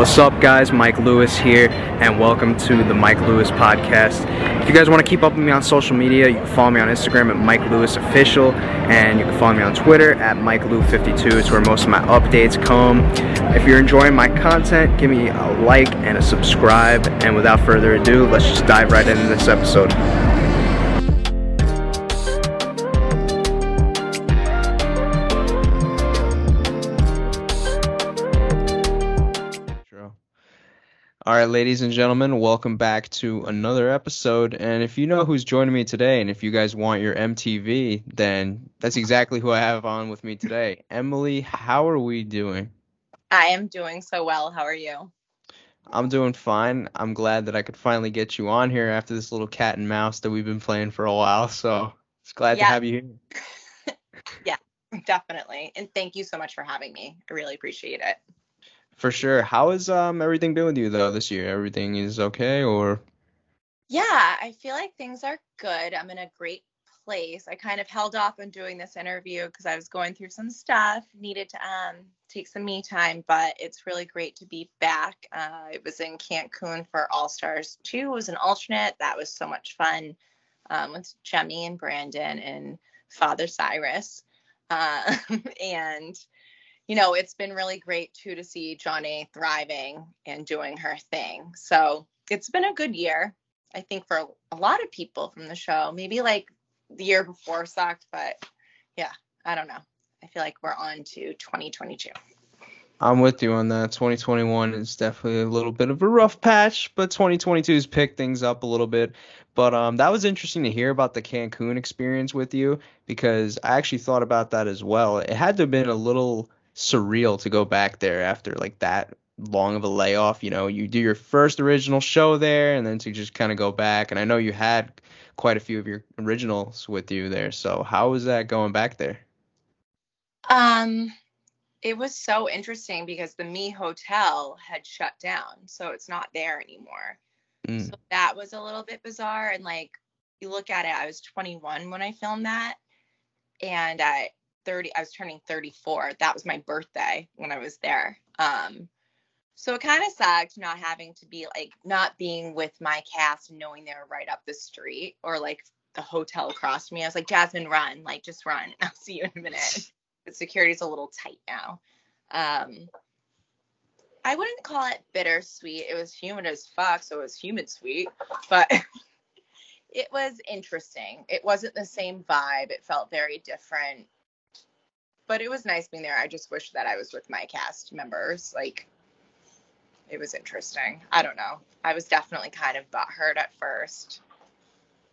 What's up, guys? Mike Lewis here, and welcome to the Mike Lewis podcast. If you guys want to keep up with me on social media, you can follow me on Instagram at Mike Lewis Official, and you can follow me on Twitter at Mike Lew52. It's where most of my updates come. If you're enjoying my content, give me a like and a subscribe. And without further ado, let's just dive right into this episode. All right, ladies and gentlemen, welcome back to another episode. And if you know who's joining me today, and if you guys want your MTV, then that's exactly who I have on with me today. Emilee, how are we doing? I am doing so well. How are you? I'm doing fine. I'm glad that I could finally get you on here after this little cat and mouse that we've been playing for a while. So it's glad yeah. to have you here. yeah, definitely. And thank you so much for having me. I really appreciate it. For sure. How has um everything been with you though this year? Everything is okay or? Yeah, I feel like things are good. I'm in a great place. I kind of held off on doing this interview because I was going through some stuff, needed to um take some me time, but it's really great to be back. Uh, it was in Cancun for All Stars 2. It was an alternate. That was so much fun um, with Jemmye and Brandon and Father Cyrus. Uh, and you know, it's been really great too to see Jonna thriving and doing her thing. So it's been a good year, I think, for a lot of people from the show. Maybe like the year before sucked, but yeah, I don't know. I feel like we're on to 2022. I'm with you on that. 2021 is definitely a little bit of a rough patch, but 2022 has picked things up a little bit. But um, that was interesting to hear about the Cancun experience with you because I actually thought about that as well. It had to have been a little surreal to go back there after like that long of a layoff. You know, you do your first original show there, and then to just kind of go back. And I know you had quite a few of your originals with you there. So how was that going back there? Um, it was so interesting because the Me Hotel had shut down, so it's not there anymore. Mm. So that was a little bit bizarre. And like you look at it, I was 21 when I filmed that, and I 30 i was turning 34 that was my birthday when i was there. Um so it kind of sucked not having to be like not being with my cast knowing they were right up the street or like the hotel across from me. I was like jasmine run like just run. I'll see you in a minute. The security's a little tight now. Um i wouldn't call it bittersweet. It was humid as fuck so it was humid sweet but it was interesting. It wasn't the same vibe. It felt very different but it was nice being there. I just wish that I was with my cast members. Like, it was interesting. I don't know. I was definitely kind of butthurt at first.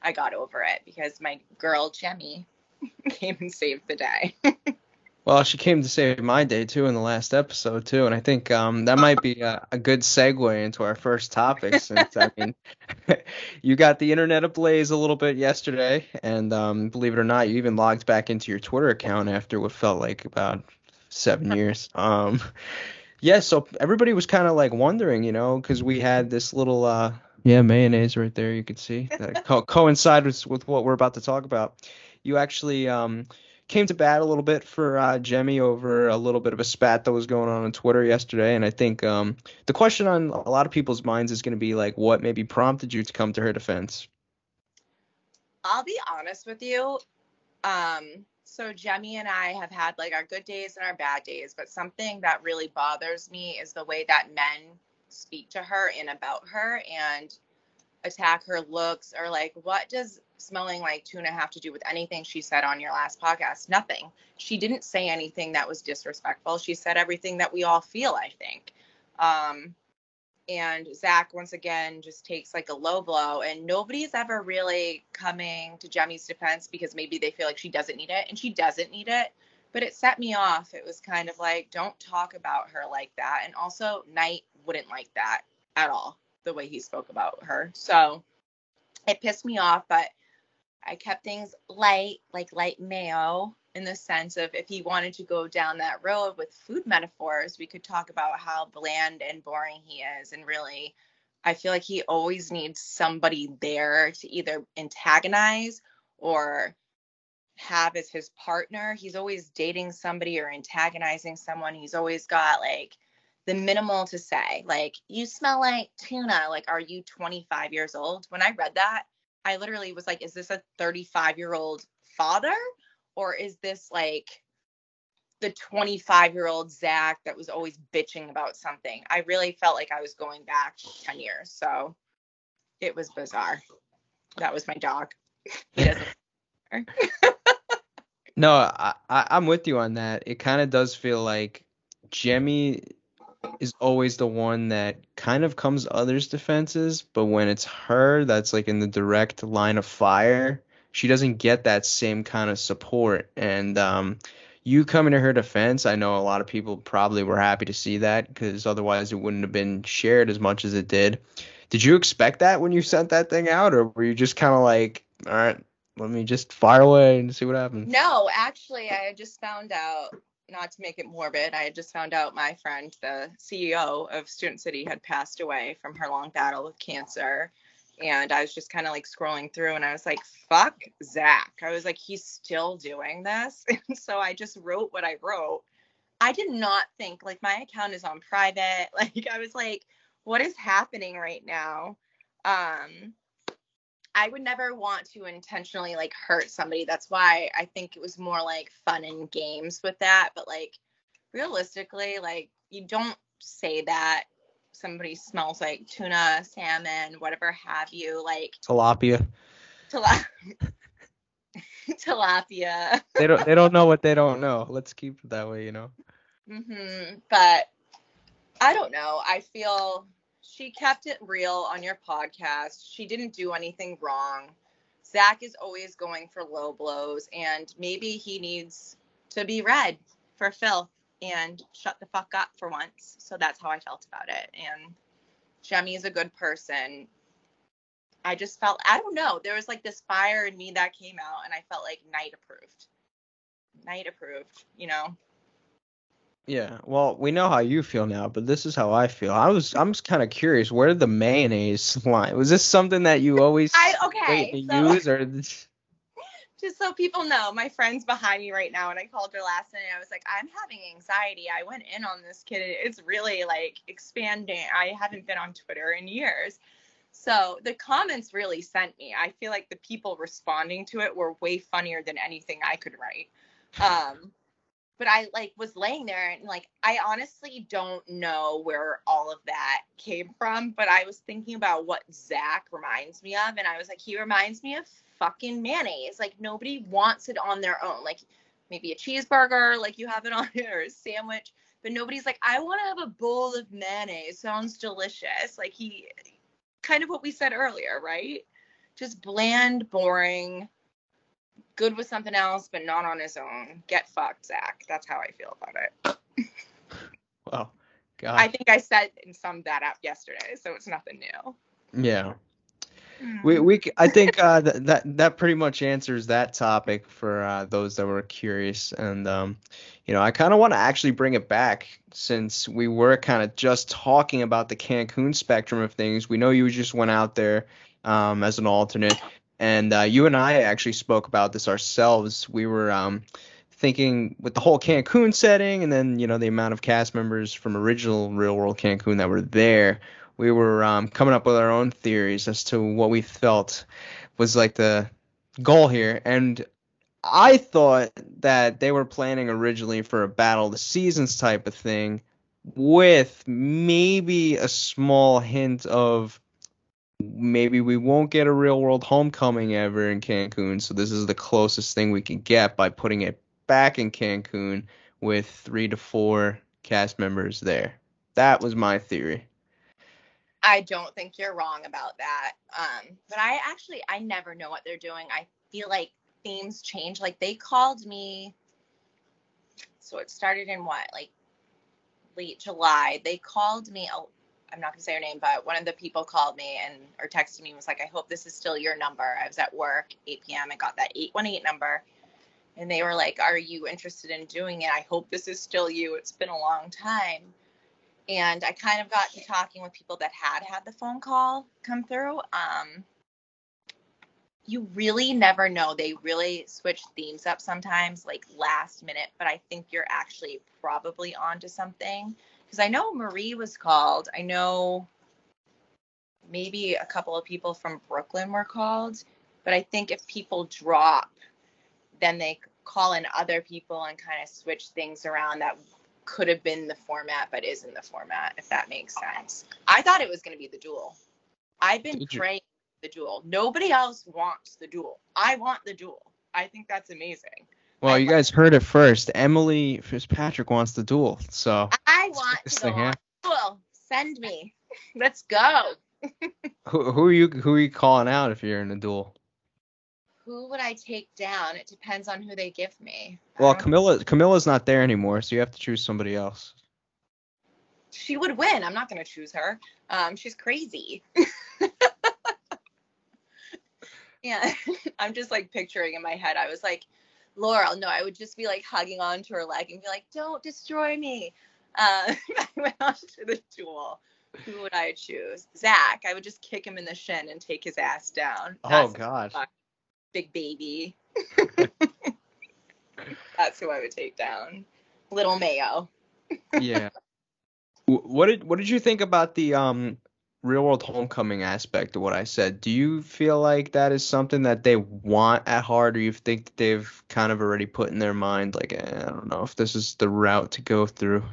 I got over it because my girl Jemmye came and saved the day. Well, she came to save my day too in the last episode too, and I think um, that might be a, a, good segue into our first topic. Since I mean, you got the internet ablaze a little bit yesterday, and um, believe it or not, you even logged back into your Twitter account after what felt like about seven years. Um, yeah, so everybody was kind of like wondering, you know, because we had this little uh, yeah mayonnaise right there, you could see that co- coincide with, with what we're about to talk about. You actually um came to bat a little bit for uh, Jemmye over a little bit of a spat that was going on on Twitter yesterday, and I think um, the question on a lot of people's minds is going to be like, what maybe prompted you to come to her defense? I'll be honest with you. Um, so Jemmye and I have had like our good days and our bad days, but something that really bothers me is the way that men speak to her and about her and attack her looks or like what does smelling like tuna have to do with anything she said on your last podcast? Nothing. She didn't say anything that was disrespectful. She said everything that we all feel, I think. Um, and Zach once again just takes like a low blow, and nobody's ever really coming to Jemmye's defense because maybe they feel like she doesn't need it, and she doesn't need it. But it set me off. It was kind of like, don't talk about her like that. And also, Knight wouldn't like that at all, the way he spoke about her. So it pissed me off, but I kept things light, like light mayo, in the sense of if he wanted to go down that road with food metaphors, we could talk about how bland and boring he is. And really, I feel like he always needs somebody there to either antagonize or have as his partner. He's always dating somebody or antagonizing someone. He's always got like the minimal to say. Like, you smell like tuna. Like, are you 25 years old? When I read that, I literally was like, is this a 35 year old father? Or is this like the 25 year old Zach that was always bitching about something? I really felt like I was going back 10 years. So it was bizarre. That was my dog. He doesn't. No, I, I I'm with you on that. It kind of does feel like Jemmye is always the one that kind of comes others' defenses, but when it's her that's like in the direct line of fire, she doesn't get that same kind of support. And um, you coming to her defense, I know a lot of people probably were happy to see that because otherwise it wouldn't have been shared as much as it did. Did you expect that when you sent that thing out, or were you just kind of like, all right, let me just fire away and see what happens? No, actually, I just found out, not to make it morbid, I had just found out my friend, the CEO of Student City, had passed away from her long battle with cancer. And I was just kind of like scrolling through and I was like, fuck Zach. I was like, he's still doing this. And so I just wrote what I wrote. I did not think, like, my account is on private. Like, I was like, what is happening right now? Um, I would never want to intentionally like hurt somebody. That's why I think it was more like fun and games with that. But like realistically, like you don't say that somebody smells like tuna, salmon, whatever have you, like Tilapia. tila- tilapia. They don't they don't know what they don't know. Let's keep it that way, you know. hmm But I don't know. I feel she kept it real on your podcast. She didn't do anything wrong. Zach is always going for low blows, and maybe he needs to be read for filth and shut the fuck up for once. So that's how I felt about it. And Jemmye is a good person. I just felt, I don't know, there was like this fire in me that came out, and I felt like Knight approved. Knight approved, you know? Yeah, well, we know how you feel now, but this is how I feel. I was I'm just kind of curious, where did the mayonnaise line? Was this something that you always I okay. to so- use, or just so people know, my friend's behind me right now, and I called her last night. I was like, I'm having anxiety. I went in on this kid. It's really like expanding. I haven't been on Twitter in years. So the comments really sent me. I feel like the people responding to it were way funnier than anything I could write. Um, but I like was laying there and like I honestly don't know where all of that came from, but I was thinking about what Zach reminds me of, and I was like, he reminds me of fucking mayonnaise. Like nobody wants it on their own. Like maybe a cheeseburger, like you have it on a sandwich, but nobody's like, I want to have a bowl of mayonnaise. Sounds delicious. Like he kind of what we said earlier, right? Just bland, boring, good with something else, but not on his own. Get fucked, Zach. That's how I feel about it. well, God, I think I said and summed that up yesterday, so it's nothing new. yeah. We we c- I think uh, th- that that pretty much answers that topic for uh, those that were curious, and um, you know, I kind of want to actually bring it back since we were kind of just talking about the Cancun spectrum of things. We know you just went out there um, as an alternate, and uh, you and I actually spoke about this ourselves. We were um, thinking with the whole Cancun setting, and then you know the amount of cast members from original Real World Cancun that were there we were um, coming up with our own theories as to what we felt was like the goal here. And I thought that they were planning originally for a battle of the seasons type of thing with maybe a small hint of maybe we won't get a real world homecoming ever in Cancun. So this is the closest thing we can get by putting it back in Cancun with three to four cast members there. That was my theory. I don't think you're wrong about that. Um, but I actually I never know what they're doing. I feel like themes change. Like they called me so it started in what, like late July. They called me I'm not gonna say her name, but one of the people called me and or texted me and was like, I hope this is still your number. I was at work, 8 p.m. I got that 818 number. And they were like, Are you interested in doing it? I hope this is still you. It's been a long time and I kind of got to talking with people that had had the phone call come through. Um, you really never know. They really switch themes up sometimes, like last minute. But I think you're actually probably onto something. Because I know Marie was called. I know maybe a couple of people from Brooklyn were called, but I think if people drop, then they call in other people and kind of switch things around that could have been the format but isn't the format if that makes sense. I thought it was going to be the duel. I've been Did praying the duel. Nobody else wants the duel. I want the duel. I think that's amazing. Well, I you guys heard it first. Emilee Fitzpatrick wants the duel, so I want this to thing go the duel. Send me. Let's go. who, who are you who are you calling out if you're in a duel? Who would I take down? It depends on who they give me. Well, don't- Camilla Camilla's not there anymore, so you have to choose somebody else. she would win. I'm not going to choose her. Um, she's crazy. yeah, I'm just like picturing in my head. I was like, Laurel. No, I would just be like hugging onto her leg and be like, "Don't destroy me." Uh, if I went on to the duel. Who would I choose? Zach. I would just kick him in the shin and take his ass down. Oh That's a God. big baby. That's who I would take down. Little Mayo. yeah. What did what did you think about the um real world homecoming aspect of what I said? Do you feel like that is something that they want at heart, or you think that they've kind of already put in their mind, like eh, I don't know if this is the route to go through?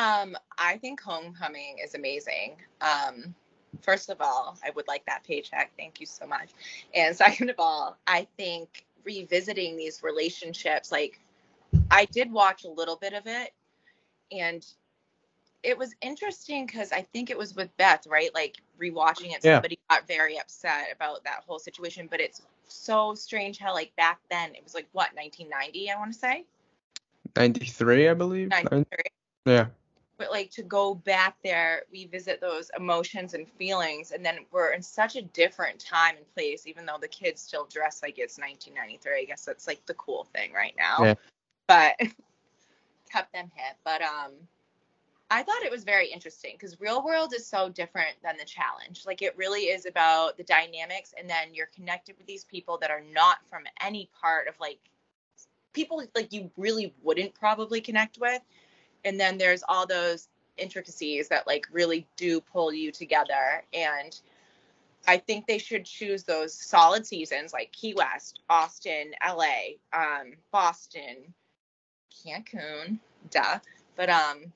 Um, I think homecoming is amazing. Um, first of all, I would like that paycheck. Thank you so much. And second of all, I think revisiting these relationships, like I did watch a little bit of it and it was interesting because I think it was with Beth, right? Like rewatching it, Yeah. somebody got very upset about that whole situation. But it's so strange how like back then it was like what 1990, I want to say Ninety three, I believe. 93 Yeah. But like to go back there revisit those emotions and feelings and then we're in such a different time and place even though the kids still dress like it's 1993 i guess that's like the cool thing right now. Yeah. but kept them hip but um i thought it was very interesting because real world is so different than the challenge. Like it really is about the dynamics and then you're connected with these people that are not from any part of like people like you really wouldn't probably connect with and then there's all those intricacies that like really do pull you together. And i think they should choose those solid seasons like key west austin la um, boston cancun duh. But um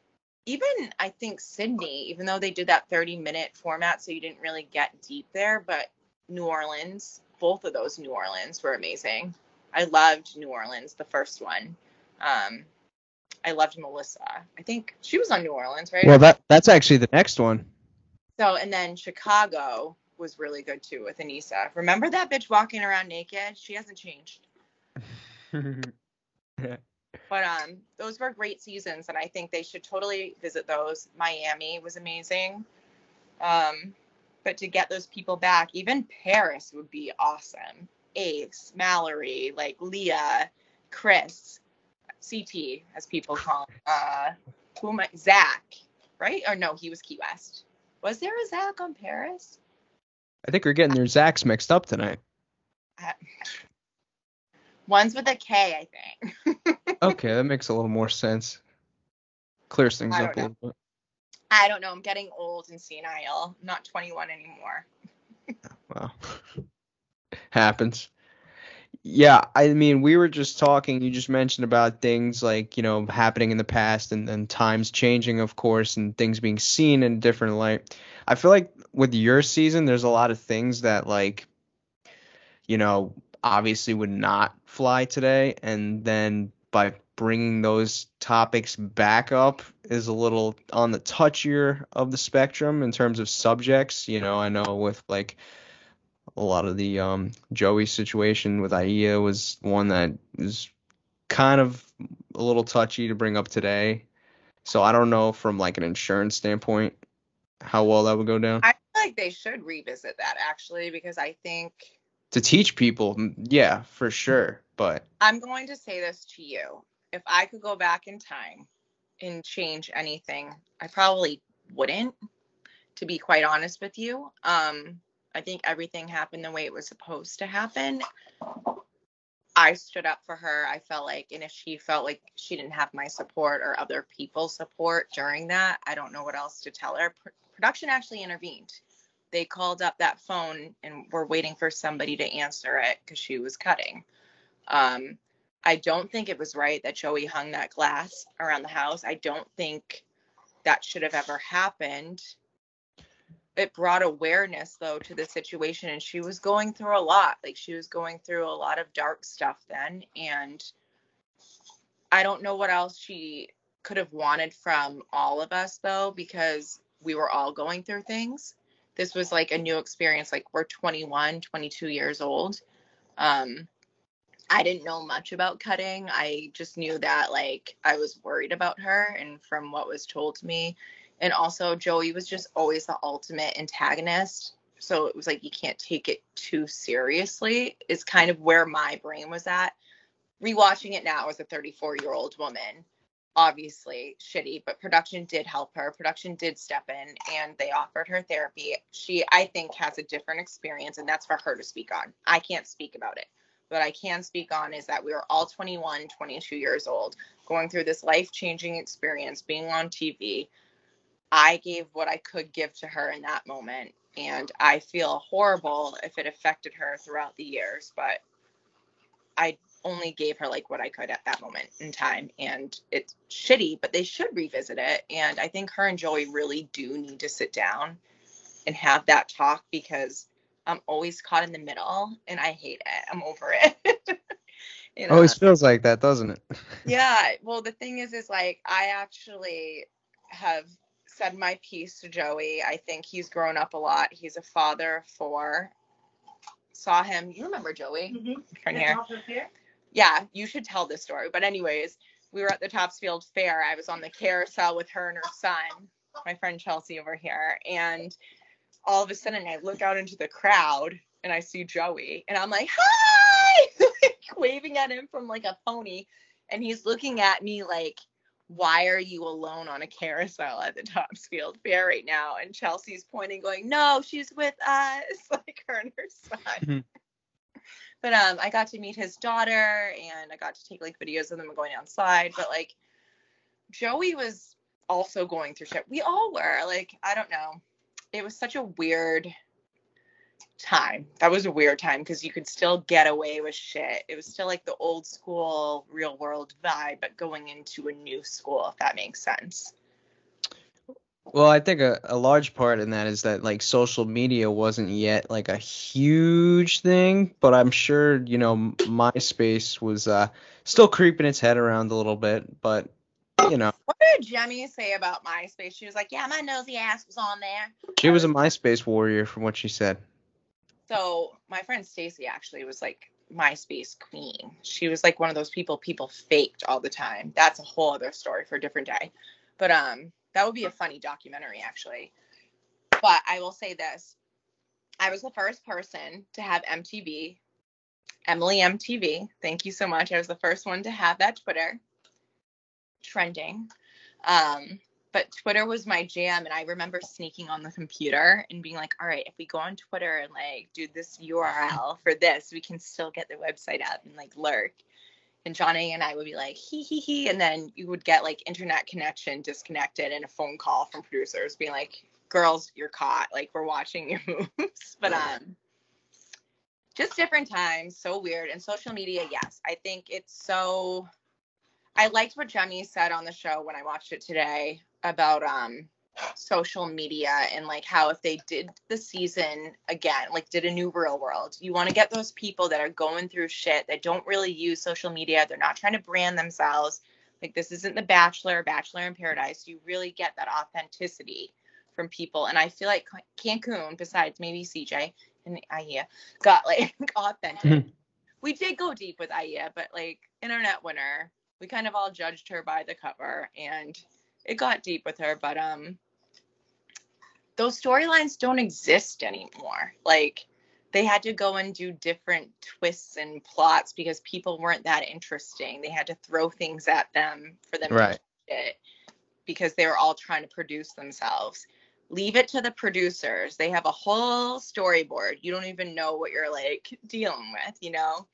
even i think sydney even though they did that 30 minute format so you didn't really get deep there but new orleans both of those new orleans were amazing. I loved new orleans the first one. Um I loved Melissa. I think she was on New Orleans, right? Well, that that's actually the next one. so, and then Chicago was really good too with Aneesa. Remember that bitch walking around naked? She hasn't changed. But um, those were great seasons, and I think they should totally visit those. Miami was amazing. Um, but to get those people back, even Paris would be awesome. Ace, Mallory, like Leah, Chris, CT, as people call him. Uh, who am I? Zach, right? Or no, he was Key West. Was there a Zach on Paris? I think we're getting their Zacks mixed up tonight. One's with a K, I think. Okay, that makes a little more sense. Clears things up a little bit. I don't know. I'm getting old and senile. I'm not 21 anymore. Wow. Happens. Yeah, I mean, we were just talking. You just mentioned about things like, you know, happening in the past and, and times changing, of course, and things being seen in a different light. I feel like with your season, there's a lot of things that, like, you know, obviously would not fly today. And then by bringing those topics back up is a little on the touchier of the spectrum in terms of subjects. You know, I know with like a lot of the um, Joey situation with Ayiiia was one that is kind of a little touchy to bring up today. So I don't know from like an insurance standpoint how well that would go down. I feel like they should revisit that actually because I think to teach people, mm, yeah, for sure. But I'm going to say this to you. If I could go back in time and change anything, I probably wouldn't, to be quite honest with you. Um, I think everything happened the way it was supposed to happen. I stood up for her. I felt like, and if she felt like she didn't have my support or other people's support during that, I don't know what else to tell her. P- production actually intervened. They called up that phone and were waiting for somebody to answer it because she was cutting. Um, I don't think it was right that Joey hung that glass around the house. I don't think that should have ever happened. It brought awareness though to the situation and she was going through a lot. Like she was going through a lot of dark stuff then and I don't know what else she could have wanted from all of us though because we were all going through things. This was like a new experience like we're 21, 22 years old. Um I didn't know much about cutting. I just knew that like I was worried about her and from what was told to me. And also Joey was just always the ultimate antagonist. So it was like you can't take it too seriously is kind of where my brain was at. Rewatching it now as a 34 year old woman, obviously shitty, but production did help her. Production did step in and they offered her therapy. She, I think, has a different experience and that's for her to speak on. I can't speak about it but I can speak on is that we were all 21, 22 years old, going through this life changing experience, being on TV. I gave what I could give to her in that moment. And I feel horrible if it affected her throughout the years, but I only gave her like what I could at that moment in time. And it's shitty, but they should revisit it. And I think her and Joey really do need to sit down and have that talk because I'm always caught in the middle and I hate it. I'm over it. you know? Always feels like that, doesn't it? yeah. Well, the thing is, is like I actually have said my piece to Joey. I think he's grown up a lot. He's a father of four. Saw him. You remember Joey mm-hmm. from here? Yeah, you should tell this story. But anyways, we were at the Topsfield Fair. I was on the carousel with her and her son, my friend Chelsea over here, and all of a sudden I look out into the crowd and I see Joey and I'm like, hi, like, waving at him from like a pony. And he's looking at me like, why are you alone on a carousel at the Topsfield Fair right now? And Chelsea's pointing, going, no, she's with us, like her and her son. Mm-hmm. but um, I got to meet his daughter and I got to take like videos of them going outside. But like, Joey was also going through shit. We all were. Like, I don't know it was such a weird time. That was a weird time because you could still get away with shit. It was still like the old school real world vibe, but going into a new school, if that makes sense. Well, I think a, a large part in that is that like social media wasn't yet like a huge thing, but I'm sure, you know, MySpace was uh, still creeping its head around a little bit, but you know. What did Jemmye say about MySpace? She was like, "Yeah, my nosy ass was on there." She was a MySpace warrior, from what she said. So my friend Stacy actually was like MySpace queen. She was like one of those people people faked all the time. That's a whole other story for a different day. But um, that would be a funny documentary actually. But I will say this: I was the first person to have MTV. Emilee MTV. Thank you so much. I was the first one to have that Twitter trending. Um, but Twitter was my jam, and I remember sneaking on the computer and being like, "All right, if we go on Twitter and like do this URL for this, we can still get the website up and like lurk." And Jonna and I would be like, "Hee hee hee," and then you would get like internet connection disconnected and a phone call from producers being like, "Girls, you're caught. Like we're watching your moves." but um, just different times, so weird. And social media, yes, I think it's so I liked what Jemmye said on the show when I watched it today about um social media and like how if they did the season again, like did a new real world, you want to get those people that are going through shit that don't really use social media. They're not trying to brand themselves. Like this isn't the Bachelor, Bachelor in Paradise. You really get that authenticity from people. And I feel like Cancun, besides maybe CJ and Ayiiia, got like authentic. we did go deep with Ayiiia, but like internet winner, we kind of all judged her by the cover and it got deep with her but um those storylines don't exist anymore. Like they had to go and do different twists and plots because people weren't that interesting. They had to throw things at them for them right. to it because they were all trying to produce themselves. Leave it to the producers. They have a whole storyboard. You don't even know what you're like dealing with you know?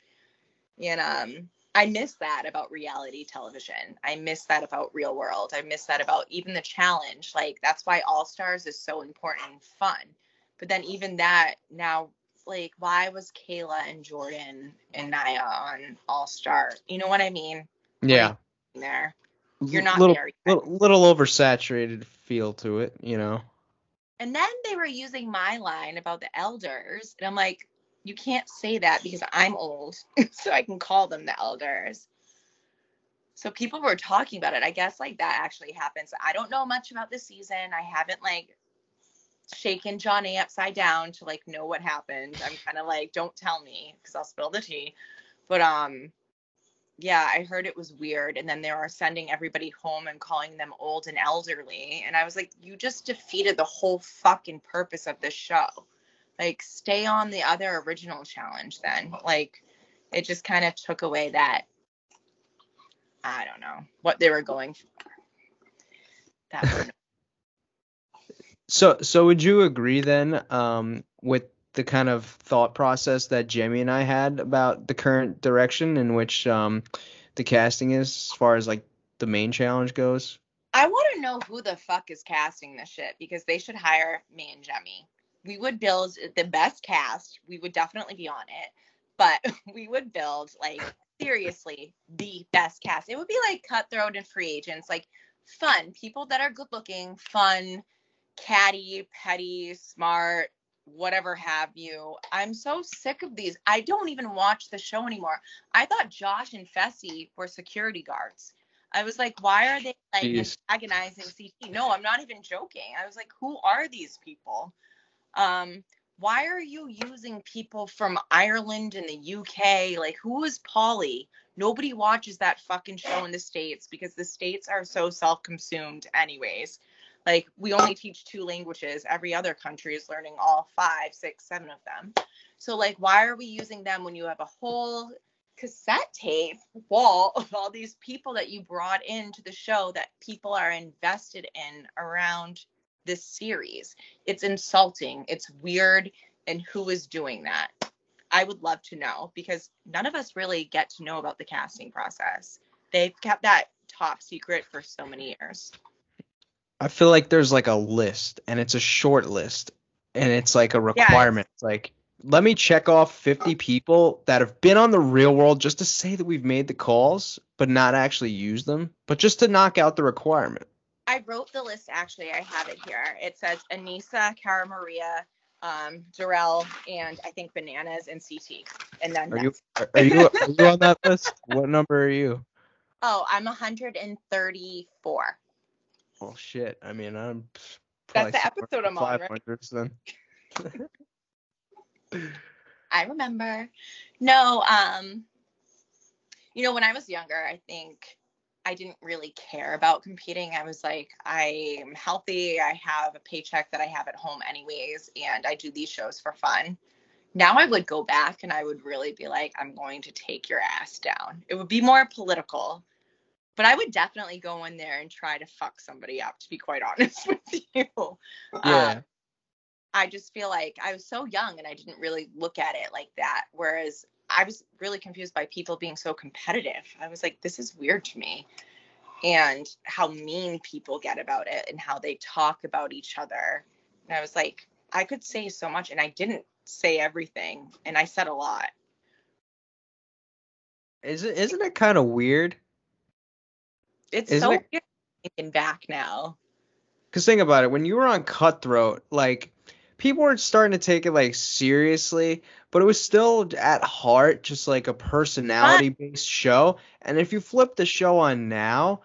And um, I miss that about reality television. I miss that about real world. I miss that about even the challenge. Like that's why All Stars is so important and fun. But then even that now, like why was Kayla and Jordan and Naya on All Star? You know what I mean? Yeah. There, you're not little, there. Little, little oversaturated feel to it, you know. And then they were using my line about the elders, and I'm like, you can't say that because I'm old, so I can call them the elders. So people were talking about it. I guess like that actually happens. I don't know much about the season. I haven't like shaken Jonna upside down to like know what happened. I'm kind of like, don't tell me because I'll spill the tea. But um, yeah, I heard it was weird. And then they were sending everybody home and calling them old and elderly. And I was like, you just defeated the whole fucking purpose of this show. Like, stay on the other original challenge then. Like, it just kind of took away that, I don't know, what they were going for. That so, so would you agree then um, with the kind of thought process that Jamie and I had about the current direction in which um, the casting is, as far as like the main challenge goes? I want to know who the fuck is casting this shit because they should hire me and Jemmye. We would build the best cast. We would definitely be on it, but we would build like seriously the best cast. It would be like cutthroat and free agents, like fun people that are good looking, fun, catty, petty, smart, whatever have you. I'm so sick of these. I don't even watch the show anymore. I thought Josh and Fessy were security guards. I was like, why are they like Jeez. antagonizing CT? No, I'm not even joking. I was like, who are these people? Um, why are you using people from Ireland and the UK? Like, who is Polly? Nobody watches that fucking show in the States because the States are so self consumed, anyways. Like, we only teach two languages. Every other country is learning all five, six, seven of them. So, like, why are we using them when you have a whole cassette tape wall of all these people that you brought into the show that people are invested in around this series? It's insulting, it's weird, and who is doing that? I would love to know because none of us really get to know about the casting process. They've kept that top secret for so many years. I feel like there's like a list, and it's a short list, and it's like a requirement. It's like, let me check off 50 people that have been on the real world just to say that we've made the calls, but not actually use them, but just to knock out the requirement. I wrote the list actually. I have it here. It says Aneesa, Cara Maria, um, Darrell, and I think Bananas and CT. And then Are you are are you are you on that list? What number are you? oh, I'm 134. Well, shit. I mean, I'm. That's the episode I'm on, right? 500s then. I remember. No, um, you know, when I was younger, I think I didn't really care about competing. I was like, I am healthy. I have a paycheck that I have at home, anyways, and I do these shows for fun. Now I would go back and I would really be like, I'm going to take your ass down. It would be more political, but I would definitely go in there and try to fuck somebody up, to be quite honest with you. Uh, Yeah. I just feel like I was so young and I didn't really look at it like that. Whereas I was really confused by people being so competitive. I was like, this is weird to me. And how mean people get about it and how they talk about each other. And I was like, I could say so much and I didn't say everything. And I said a lot. Is it isn't it kind of weird? It's Isn't so it- weird thinking back now. Cause think about it, when you were on Cutthroat, like people weren't starting to take it like seriously, but it was still at heart just like a personality based show. And if you flip the show on now,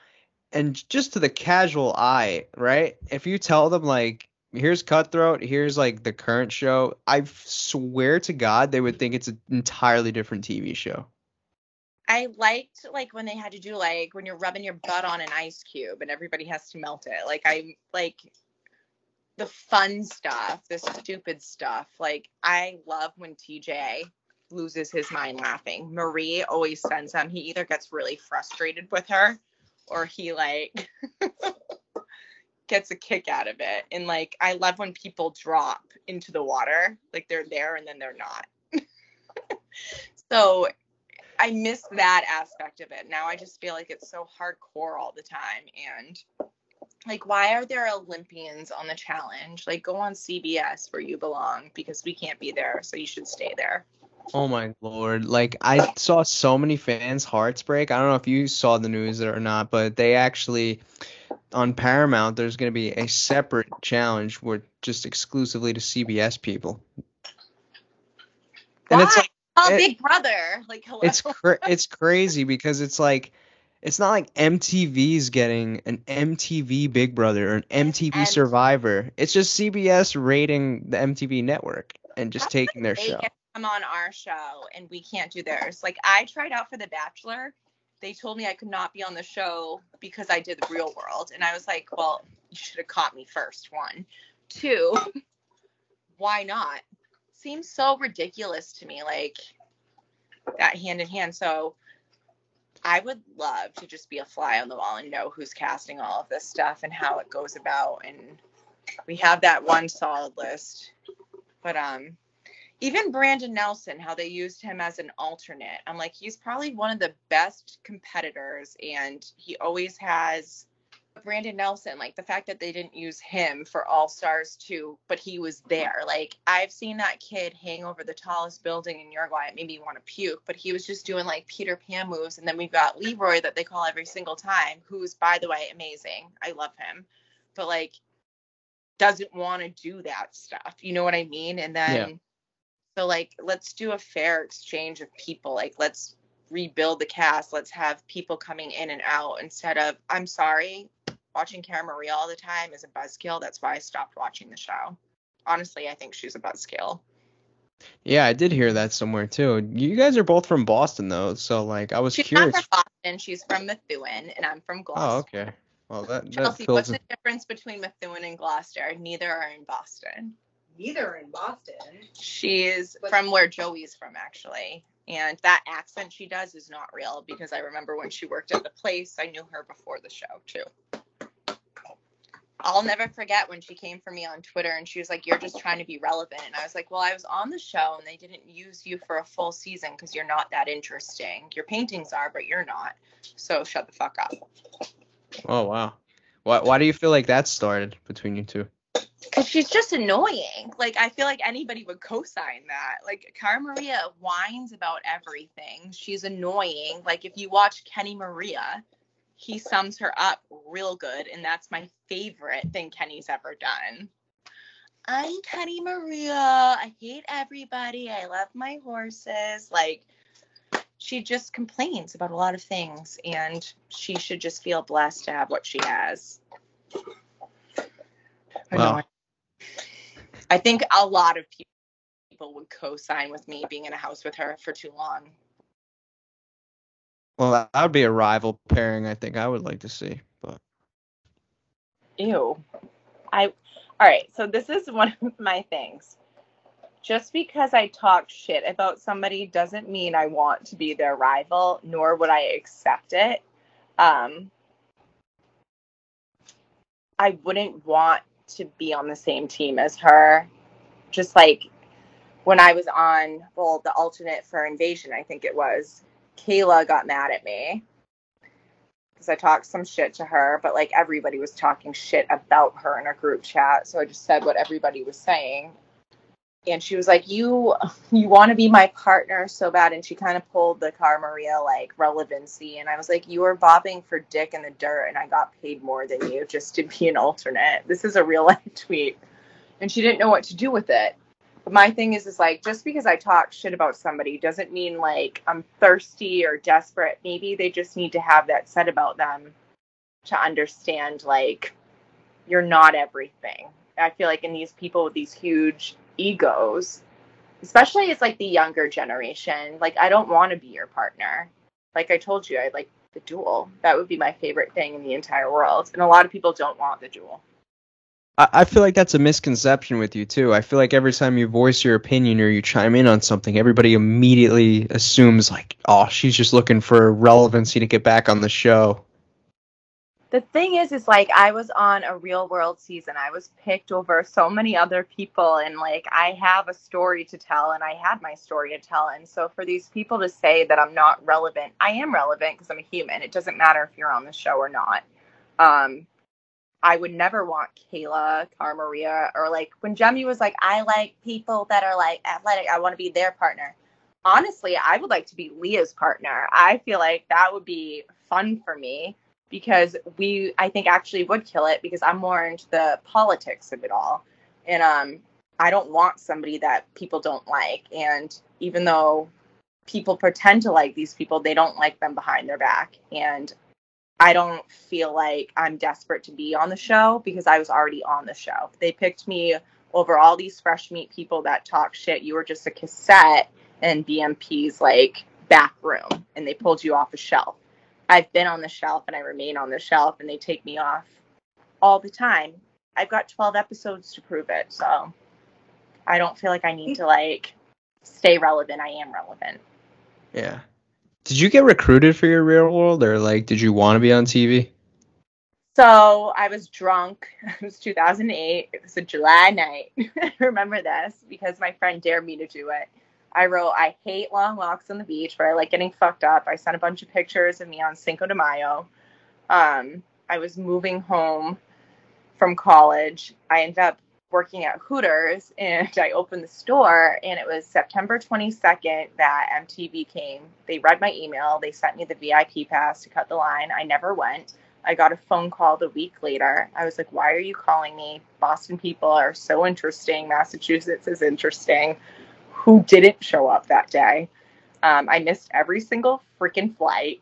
and just to the casual eye, right? If you tell them like here's Cutthroat, here's like the current show, I swear to God they would think it's an entirely different TV show. I liked like when they had to do like when you're rubbing your butt on an ice cube and everybody has to melt it. Like I like the fun stuff, the stupid stuff. Like I love when TJ loses his mind laughing. Marie always sends him. He either gets really frustrated with her or he like gets a kick out of it. And like I love when people drop into the water, like they're there and then they're not. so I miss that aspect of it. Now I just feel like it's so hardcore all the time and like why are there Olympians on the challenge? Like go on CBS where you belong because we can't be there, so you should stay there. Oh my lord. Like I saw so many fans hearts break. I don't know if you saw the news or not, but they actually on Paramount there's going to be a separate challenge where just exclusively to CBS people. And it's like, oh, it, Big Brother. Like hello. It's cra- it's crazy because it's like it's not like MTV's getting an MTV Big Brother or an MTV and, Survivor. It's just CBS rating the MTV network and just taking their show. Come on our show and we can't do theirs. Like I tried out for The Bachelor. They told me I could not be on the show because I did the real world. And I was like, well, you should have caught me first. One. Two, why not? Seems so ridiculous to me. Like that hand in hand. So I would love to just be a fly on the wall and know who's casting all of this stuff and how it goes about. And we have that one solid list. But um even Brandon Nelson, how they used him as an alternate. I'm like, he's probably one of the best competitors and he always has Brandon Nelson, like the fact that they didn't use him for All Stars 2, but he was there. Like I've seen that kid hang over the tallest building in Uruguay. It made me want to puke, but he was just doing like Peter Pan moves. And then we've got Leroy that they call every single time, who's by the way amazing. I love him, but like doesn't want to do that stuff. You know what I mean? And then yeah. so like let's do a fair exchange of people. Like let's rebuild the cast. Let's have people coming in and out instead of I'm sorry, watching Cara Maria all the time is a buzzkill. That's why I stopped watching the show. Honestly, I think she's a buzzkill. Yeah, I did hear that somewhere too. You guys are both from Boston though, so like I was she's curious. She's not from Boston. She's from Methuen, and I'm from oh, Gloucester. Oh, okay. Well, that, that Chelsea, what's the difference between Methuen and Gloucester? Neither are in Boston. Neither are in Boston. She's but- from where Joey's from, actually. And that accent she does is not real because I remember when she worked at the place, I knew her before the show too. I'll never forget when she came for me on Twitter and she was like, You're just trying to be relevant. And I was like, Well, I was on the show and they didn't use you for a full season because you're not that interesting. Your paintings are, but you're not. So shut the fuck up. Oh, wow. Why, why do you feel like that started between you two? Because she's just annoying. Like, I feel like anybody would co sign that. Like, Cara Maria whines about everything. She's annoying. Like, if you watch Kenny Maria, he sums her up real good, and that's my favorite thing Kenny's ever done. I'm Kenny Maria. I hate everybody. I love my horses. Like, she just complains about a lot of things, and she should just feel blessed to have what she has. Wow. I think a lot of people would co-sign with me being in a house with her for too long. Well, that would be a rival pairing. I think I would like to see, but ew. I all right. So this is one of my things. Just because I talk shit about somebody doesn't mean I want to be their rival, nor would I accept it. Um, I wouldn't want to be on the same team as her. Just like when I was on, well, the alternate for Invasion, I think it was. Kayla got mad at me because I talked some shit to her, but like everybody was talking shit about her in a group chat. So I just said what everybody was saying. And she was like, "You, you want to be my partner so bad," and she kind of pulled the Cara Maria like relevancy. And I was like, "You were bobbing for dick in the dirt, and I got paid more than you just to be an alternate." This is a real life tweet, and she didn't know what to do with it. But my thing is, is like just because I talk shit about somebody doesn't mean like I'm thirsty or desperate. Maybe they just need to have that said about them to understand like you're not everything. I feel like in these people with these huge egos, especially it's like the younger generation, like I don't want to be your partner. Like I told you, I like the duel. That would be my favorite thing in the entire world. And a lot of people don't want the duel. I, feel like that's a misconception with you too. I feel like every time you voice your opinion or you chime in on something, everybody immediately assumes like, oh, she's just looking for relevancy to get back on the show. The thing is is like i was on a real world season. I was picked over so many other people and like i have a story to tell and i had my story to tell. And so for these people to say that i'm not relevant i am relevant because i'm a human. It doesn't matter if you're on the show or not. Um i would never want kayla Cara maria or like when Jemmye was like i like people that are like athletic. I want to be their partner. Honestly i would like to be leah's partner. I feel like that would be fun for me because we I think actually would kill it because I'm more into the politics of it all. And um I don't want somebody that people don't like and even though people pretend to like these people, they don't like them behind their back and I don't feel like I'm desperate to be on the show because I was already on the show. They picked me over all these fresh meat people that talk shit. You were just a cassette in BMP's like back room and they pulled you off a shelf. I've been on the shelf and I remain on the shelf and they take me off all the time. I've got 12 episodes to prove it. So I don't feel like I need to like stay relevant. I am relevant. Yeah. Did you get recruited for your real world or like did you want to be on TV? So I was drunk. It was 2008. It was a July night. I remember this because my friend dared me to do it. I wrote, I hate long walks on the beach, but I like getting fucked up. I sent a bunch of pictures of me on Cinco de Mayo. Um, I was moving home from college. I ended up working at Hooters and I opened the store and it was September 22nd that MTV came. They read my email. They sent me the VIP pass to cut the line. I never went. I got a phone call the week later. I was like, why are you calling me? Boston people are so interesting. Massachusetts is interesting who didn't show up that day. Um, I missed every single freaking flight.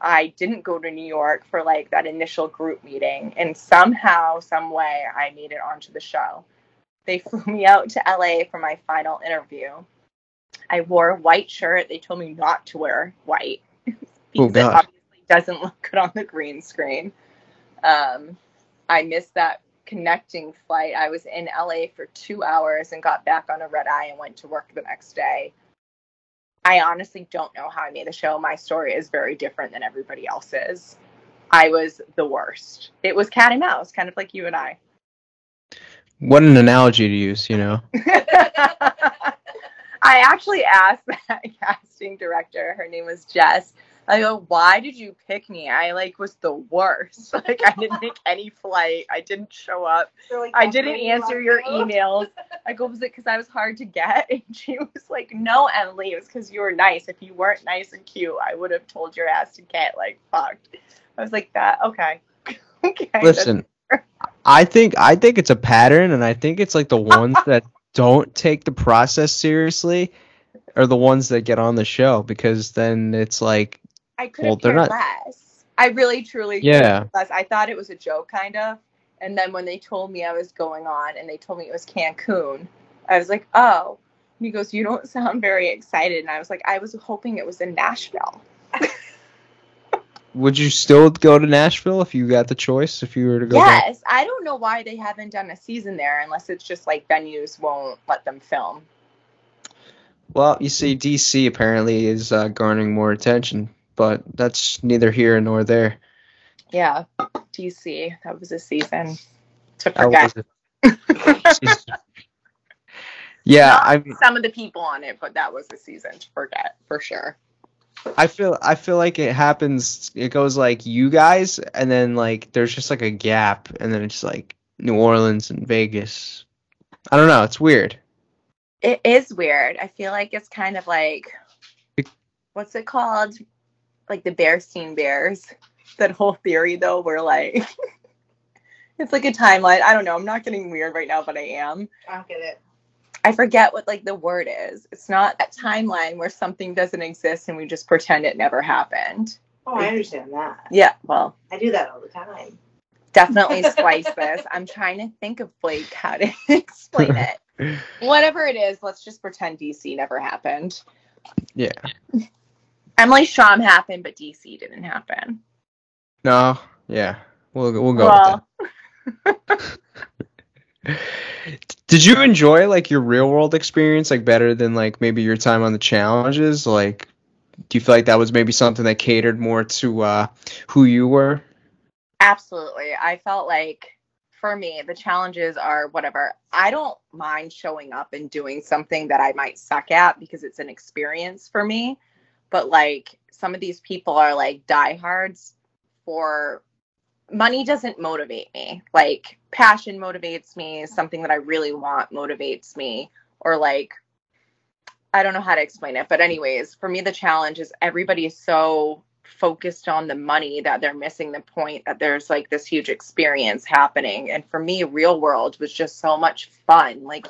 I didn't go to New York for like that initial group meeting, and somehow, some way, I made it onto the show. They flew me out to LA for my final interview. I wore a white shirt. They told me not to wear white because oh, it obviously doesn't look good on the green screen. Um, I missed that connecting flight. I was in LA for two hours and got back on a red eye and went to work the next day. I honestly don't know how I made the show. My story is very different than everybody else's. I was the worst. It was cat and mouse, kind of like you and I. What an analogy to use, you know. I actually asked that casting director, her name was Jess, I go, why did you pick me? I like was the worst. Like I didn't make any flight. I didn't show up. Like, I didn't answer your emails. I go, was it because I was hard to get? And she was like, no, Emilee, it was because you were nice. If you weren't nice and cute, I would have told your ass to get like fucked. I was like that. Okay. okay. Listen, I think I think it's a pattern, and I think it's like the ones that don't take the process seriously are the ones that get on the show because then it's like I could have well, cared not... less. I really truly yeah. less. I thought it was a joke kind of. And then when they told me I was going on and they told me it was Cancun, I was like, oh. And he goes, You don't sound very excited. And I was like, I was hoping it was in Nashville. Would you still go to Nashville if you got the choice? If you were to go? Yes, back? I don't know why they haven't done a season there unless it's just like venues won't let them film. Well, you see, DC apparently is uh, garnering more attention but that's neither here nor there. Yeah, DC. That was a season to forget. yeah, I mean, some of the people on it, but that was a season to forget for sure. I feel I feel like it happens. It goes like you guys, and then like there's just like a gap, and then it's like New Orleans and Vegas. I don't know. It's weird. It is weird. I feel like it's kind of like what's it called? Like the Bearstein Bears. That whole theory though, where like it's like a timeline. I don't know. I'm not getting weird right now, but I am. I don't get it. I forget what like the word is. It's not a timeline where something doesn't exist and we just pretend it never happened. Oh, I understand that. Yeah, well, I do that all the time. Definitely splice this. I'm trying to think of like how to explain it. Whatever it is, let's just pretend DC never happened. Yeah. Emily Schromm happened, but DC didn't happen. No, yeah, we'll we'll go well. with that. Did you enjoy like your real world experience like better than like maybe your time on the challenges? Like, do you feel like that was maybe something that catered more to uh, who you were? Absolutely. I felt like for me, the challenges are whatever. I don't mind showing up and doing something that I might suck at because it's an experience for me. But like some of these people are like diehards for money doesn't motivate me. Like passion motivates me, something that I really want motivates me, or like I don't know how to explain it. But anyways, for me the challenge is everybody is so focused on the money that they're missing the point that there's like this huge experience happening. And for me, real world was just so much fun. Like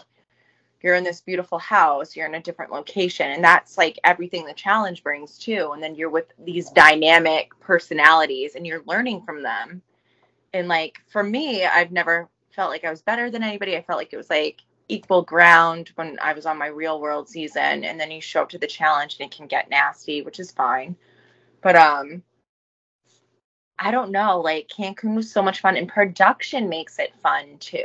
you're in this beautiful house, you're in a different location, and that's like everything the challenge brings too. And then you're with these dynamic personalities and you're learning from them. And like for me, I've never felt like I was better than anybody. I felt like it was like equal ground when I was on my real world season. And then you show up to the challenge and it can get nasty, which is fine. But um I don't know, like Cancun was so much fun and production makes it fun too.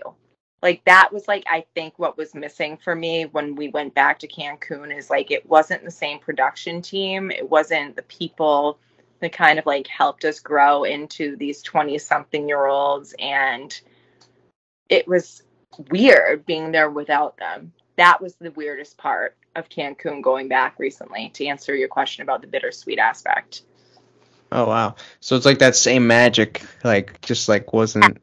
Like that was like I think what was missing for me when we went back to Cancun is like it wasn't the same production team. It wasn't the people that kind of like helped us grow into these 20 something year olds and it was weird being there without them. That was the weirdest part of Cancun going back recently to answer your question about the bittersweet aspect. Oh wow. So it's like that same magic, like just like wasn't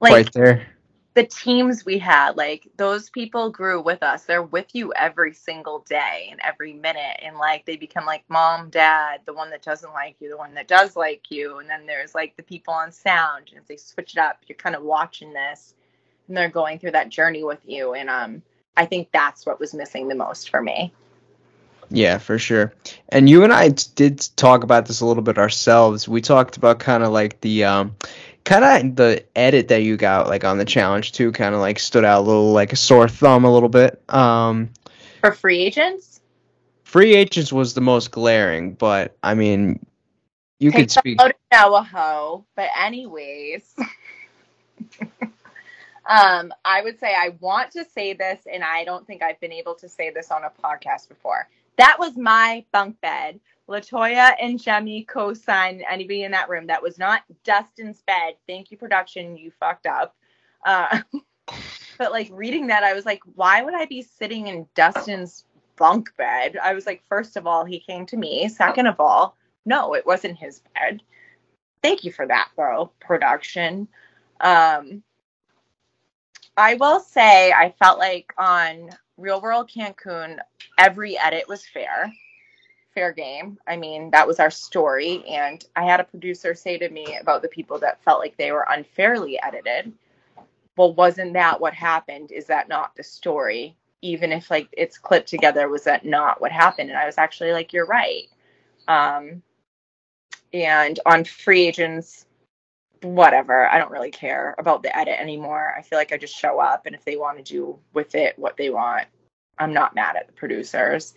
Like quite there. The teams we had, like those people grew with us. They're with you every single day and every minute. And like they become like mom, dad, the one that doesn't like you, the one that does like you. And then there's like the people on sound. And if they switch it up, you're kind of watching this and they're going through that journey with you. And um I think that's what was missing the most for me. Yeah, for sure. And you and I did talk about this a little bit ourselves. We talked about kind of like the um kind of the edit that you got like on the challenge too kind of like stood out a little like a sore thumb a little bit. Um For free agents, Free Agents was the most glaring, but I mean you take could speak the Navajo. But anyways. um, I would say I want to say this, and I don't think I've been able to say this on a podcast before. That was my bunk bed. Latoya and Jemmye co-signed anybody in that room. That was not Dustin's bed. Thank you, production. You fucked up. Uh, but like reading that, I was like, why would I be sitting in Dustin's bunk bed? I was like, first of all, he came to me. Second of all, no, it wasn't his bed. Thank you for that, though, production. Um, I will say I felt like on Real World Cancun, every edit was fair. Fair game. I mean, that was our story. And I had a producer say to me about the people that felt like they were unfairly edited. Well, wasn't that what happened? Is that not the story? Even if like it's clipped together, was that not what happened? And I was actually like, you're right. Um, and on free agents, whatever. I don't really care about the edit anymore. I feel like I just show up, and if they want to do with it what they want, I'm not mad at the producers.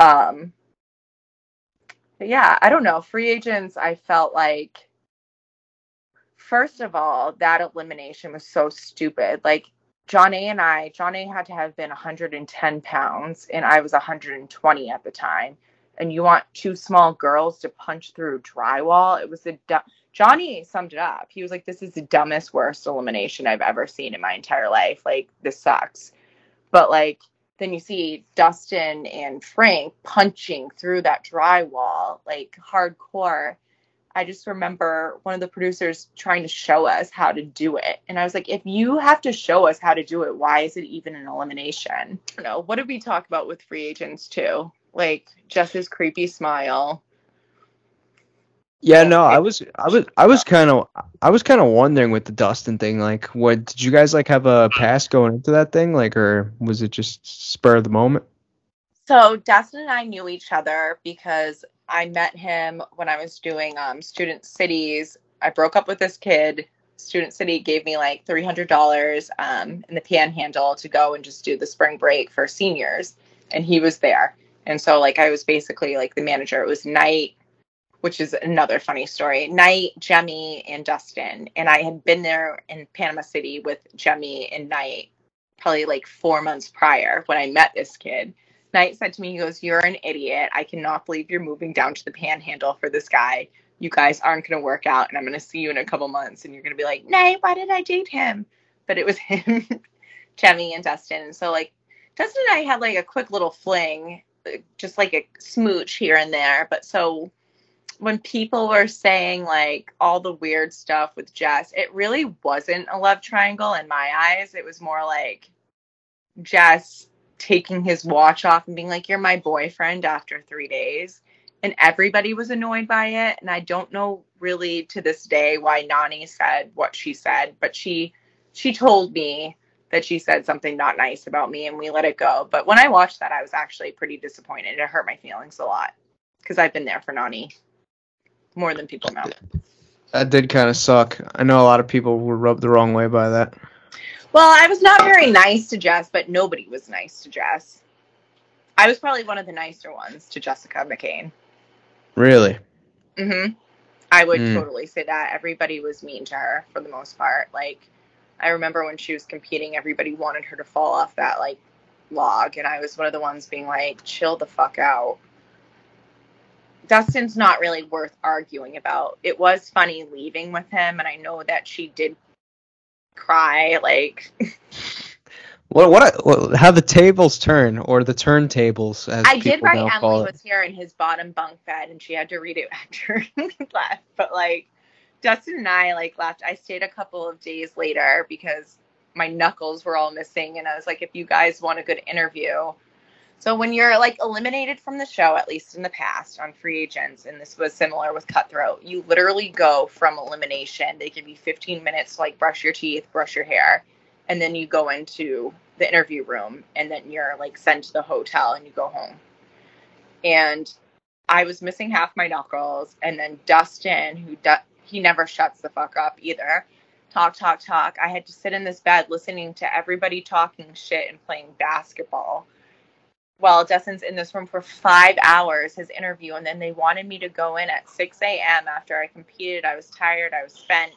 Um, but yeah, I don't know. Free agents, I felt like, first of all, that elimination was so stupid. Like, Jonna and I, Jonna had to have been 110 pounds, and I was 120 at the time. And you want two small girls to punch through drywall? It was du- Johnny summed it up. He was like, "This is the dumbest, worst elimination I've ever seen in my entire life. Like, this sucks." But like, then you see Dustin and Frank punching through that drywall, like hardcore. I just remember one of the producers trying to show us how to do it. And I was like, if you have to show us how to do it, why is it even an elimination? I don't know. What did we talk about with free agents too? Like his creepy smile. Yeah, no, I was I was I was kind of I was kind of wondering with the Dustin thing like what did you guys like have a pass going into that thing like or was it just spur of the moment? So Dustin and I knew each other because I met him when I was doing um, Student Cities. I broke up with this kid. Student City gave me like three hundred dollars um, in the Panhandle to go and just do the spring break for seniors, and he was there. And so like I was basically like the manager. It was night, which is another funny story. Knight, Jemmye, and Dustin, and I had been there in Panama City with Jemmye and Knight probably like four months prior when I met this kid. Knight said to me, he goes, You're an idiot. I cannot believe you're moving down to the panhandle for this guy. you guys aren't going to work out and I'm going to see you in a couple months and you're going to be like, Nay, why did I date him? But it was him, Jemmye, and Dustin. And so, like, Dustin and I had like a quick little fling, uh, just like a smooch here and there. But so when people were saying like all the weird stuff with Jess, it really wasn't a love triangle in my eyes. It was more like Jess taking his watch off and being like, You're my boyfriend after three days and everybody was annoyed by it. And I don't know really to this day why Nany said what she said, but she she told me that she said something not nice about me and we let it go. But when I watched that, I was actually pretty disappointed. It hurt my feelings a lot because I've been there for Nany more than people know. That did kind of suck. I know a lot of people were rubbed the wrong way by that. Well, I was not very nice to Jess, but nobody was nice to Jess. I was probably one of the nicer ones to Jessica McCain. Really? Mm-hmm. I would Mm. totally say that. Everybody was mean to her for the most part. Like, I remember when she was competing, everybody wanted her to fall off that like log, and I was one of the ones being like, "Chill the fuck out." Dustin's not really worth arguing about. It was funny leaving with him, and I know that she did cry. Like, What what, what how the tables turn or the turntables as I did write Emilee was here in his bottom bunk bed and she had to read it after he left. But like Dustin and I like left. I stayed a couple of days later because my knuckles were all missing and I was like, if you guys want a good interview. So when you're like eliminated from the show, at least in the past on free agents, and this was similar with Cutthroat, you literally go from elimination. They give you 15 minutes to like brush your teeth, brush your hair, and then you go into the interview room and then you're like sent to the hotel and you go home. And i was missing half my knuckles and then dustin who du- he never shuts the fuck up either. Talk talk talk. I had to sit in this bed listening to everybody talking shit and playing basketball while dustin's in this room for five hours his interview and then they wanted me to go in at 6 a.m after i competed i was tired i was spent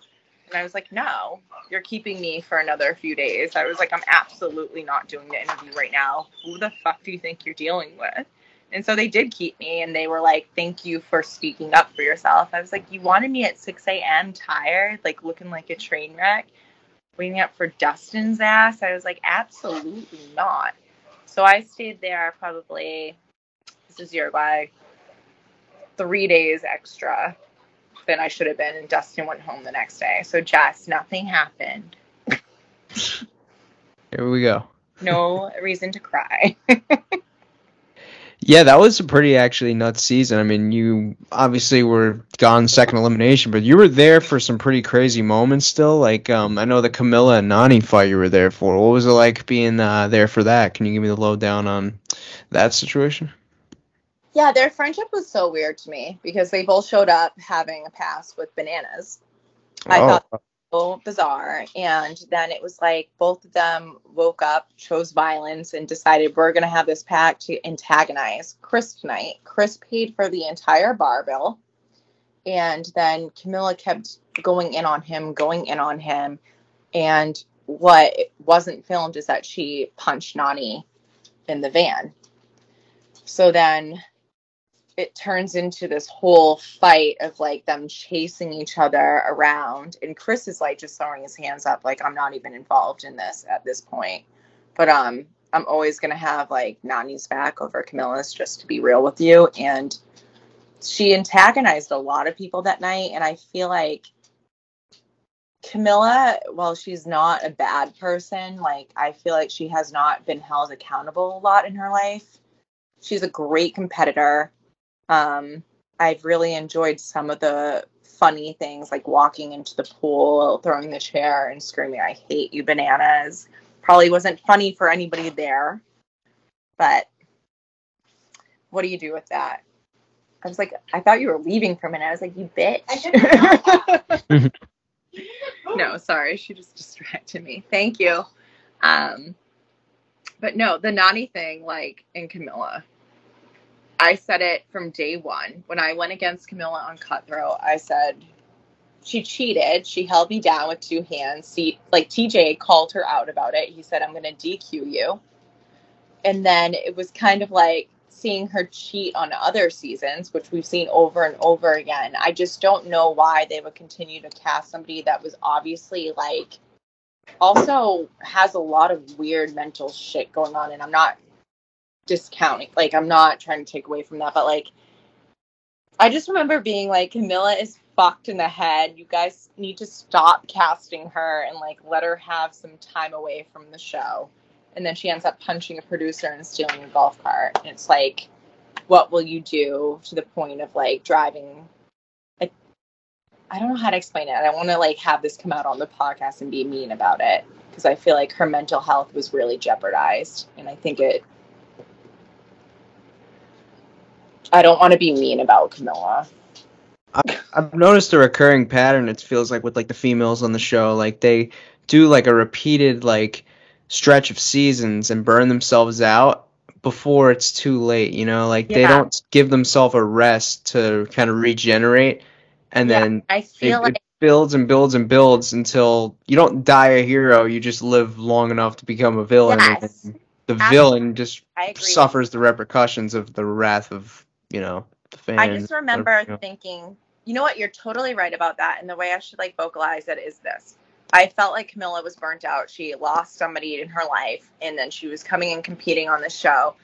and I was like, no, you're keeping me for another few days. I was like, I'm absolutely not doing the interview right now. Who the fuck do you think you're dealing with? And so they did keep me and they were like, thank you for speaking up for yourself. I was like, you wanted me at 6 a.m. tired, like looking like a train wreck, waiting up for Dustin's ass. I was like, absolutely not. So I stayed there probably, this is Uruguay, three days extra than I should have been, and Dustin went home the next day. So, Jess, nothing happened. Here we go. No reason to cry. Yeah, that was a pretty actually nuts season. I mean, you obviously were gone second elimination, but you were there for some pretty crazy moments still. Like, um, I know the Camilla and Nany fight you were there for. What was it like being uh, there for that? Can you give me the lowdown on that situation? yeah, their friendship was so weird to me because they both showed up having a pass with bananas. I oh, thought so bizarre. And then it was like both of them woke up, chose violence, and decided we're going to have this pact to antagonize Chris tonight. Chris paid for the entire bar bill. And then Camilla kept going in on him, going in on him. And what wasn't filmed is that she punched Nany in the van. So then it turns into this whole fight of like them chasing each other around. And chris is like just throwing his hands up like i'm not even involved in this at this point. But um i'm always gonna have like Nany's back over camilla's just to be real with you. And she antagonized a lot of people that night and i feel like camilla while she's not a bad person like i feel like she has not been held accountable a lot in her life. She's a great competitor um, I've really enjoyed some of the funny things like walking into the pool, throwing the chair, and screaming, I hate you, bananas. Probably wasn't funny for anybody there, but what do you do with that? I was like, I thought you were leaving for a minute. I was like, you bitch. no, sorry. She just distracted me. Thank you. Um, but no, the naughty thing, like in Camilla, I said it from day one. When I went against Camilla on Cutthroat, I said she cheated. She held me down with two hands. See, like TJ called her out about it. He said, I'm going to DQ you. And then it was kind of like seeing her cheat on other seasons, which we've seen over and over again. I just don't know why they would continue to cast somebody that was obviously like also has a lot of weird mental shit going on and I'm not discounting like I'm not trying to take away from that, but like I just remember being like Camilla is fucked in the head. You guys need to stop casting her and like let her have some time away from the show. And then she ends up punching a producer and stealing a golf cart. And it's like, what will you do to the point of like driving? I, don't know how to explain it. I don't want to like have this come out on the podcast and be mean about it because I feel like her mental health was really jeopardized. And I think it, I don't want to be mean about Camilla. I've noticed a recurring pattern. It feels like with like the females on the show, like they do like a repeated like stretch of seasons and burn themselves out before it's too late. You know, like they don't give themselves a rest to kind of regenerate, and Yeah, then I it, feel like it builds and builds and builds until you don't die a hero. You just live long enough to become a villain. Yes. And the Absolutely. villain just suffers the repercussions of the wrath of you know the fans. I just remember you know. thinking, you know what, you're totally right about that. And the way I should like vocalize it is this. I felt like Camilla was burnt out. She lost somebody in her life and then she was coming and competing on the show.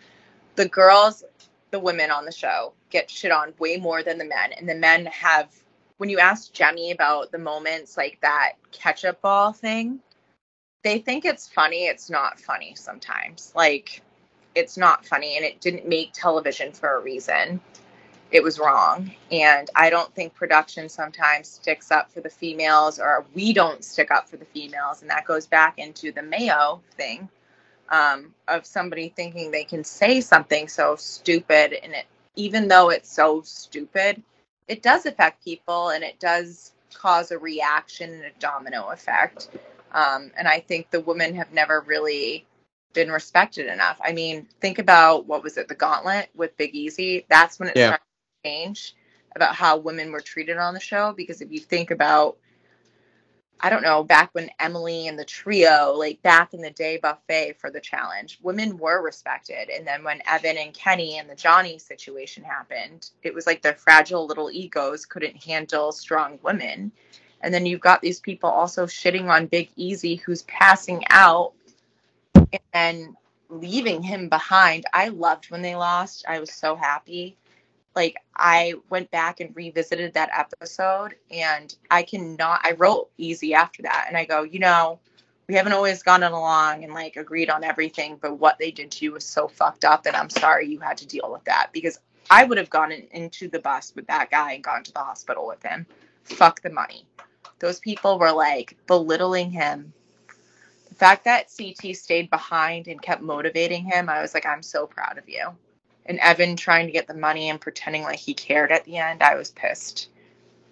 The girls, the women on the show get shit on way more than the men. And the men have when you ask Jemmye about the moments like that ketchup ball thing, they think it's funny. It's not funny sometimes. Like it's not funny and it didn't make television for a reason it was wrong. And I don't think production sometimes sticks up for the females, or we don't stick up for the females. And that goes back into the Mayo thing um, of somebody thinking they can say something so stupid. And it, even though it's so stupid, it does affect people and it does cause a reaction and a domino effect. Um, and I think the women have never really been respected enough. I mean, think about what was it, the gauntlet with Big Easy? That's when it Yeah. started to change about how women were treated on the show. Because if you think about, I don't know, back when Emily and the trio, like back in the day buffet for the challenge, women were respected. And then when Evan and Kenny and the Johnny situation happened, it was like their fragile little egos couldn't handle strong women. And then you've got these people also shitting on Big Easy who's passing out and leaving him behind. I loved when they lost. I was so happy. Like I went back and revisited that episode and I cannot I wrote easy after that and I go, you know, we haven't always gotten along and like agreed on everything, but what they did to you was so fucked up and I'm sorry you had to deal with that because I would have gone in, into the bus with that guy and gone to the hospital with him. Fuck the money. Those people were like belittling him fact that CT stayed behind and kept motivating him, I was like, I'm so proud of you. And Evan trying to get the money and pretending like he cared at the end, I was pissed.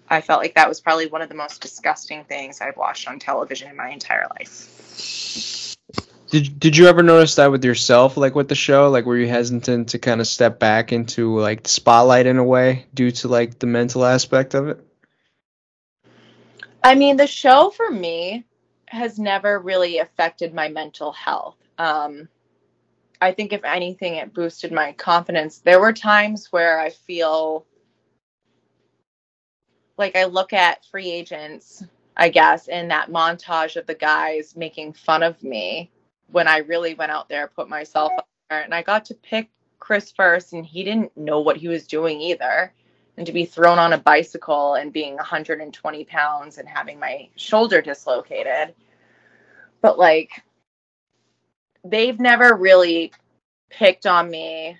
I felt like that was probably one of the most disgusting things I've watched on television in my entire life. Did Did you ever notice that with yourself, like with the show, like were you hesitant to kind of step back into like the spotlight in a way due to like the mental aspect of it? I mean, the show for me has never really affected my mental health. Um, I think, if anything, it boosted my confidence. There were times where I feel like I look at free agents, I guess, in that montage of the guys making fun of me when I really went out there, put myself out there, and I got to pick Chris first, and he didn't know what he was doing either and to be thrown on a bicycle and being 120 pounds and having my shoulder dislocated. But like, they've never really picked on me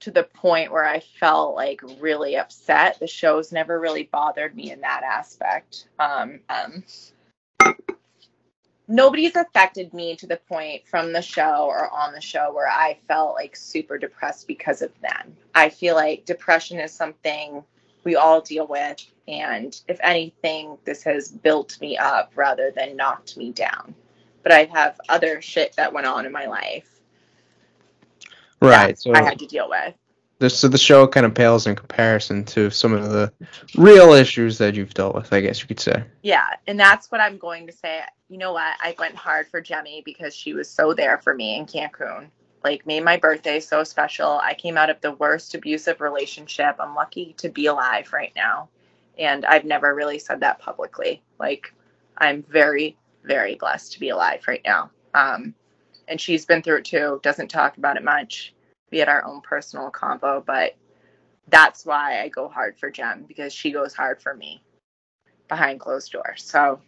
to the point where I felt like really upset. The show's never really bothered me in that aspect. Um, um, nobody's affected me to the point from the show or on the show where I felt like super depressed because of them. I feel like depression is something we all deal with. And if anything, this has built me up rather than knocked me down. But I have other shit that went on in my life Right. So I had to deal with. The so the show kind of pales in comparison to some of the real issues that you've dealt with, I guess you could say. Yeah, and that's what I'm going to say. You know what? I went hard for Jemmy because she was so there for me in Cancun. like made my birthday so special. I came out of the worst abusive relationship. I'm lucky to be alive right now. And I've never really said that publicly. Like I'm very, very blessed to be alive right now. Um, and she's been through it too, doesn't talk about it much. We had our own personal combo, but that's why I go hard for Jem because she goes hard for me behind closed doors. So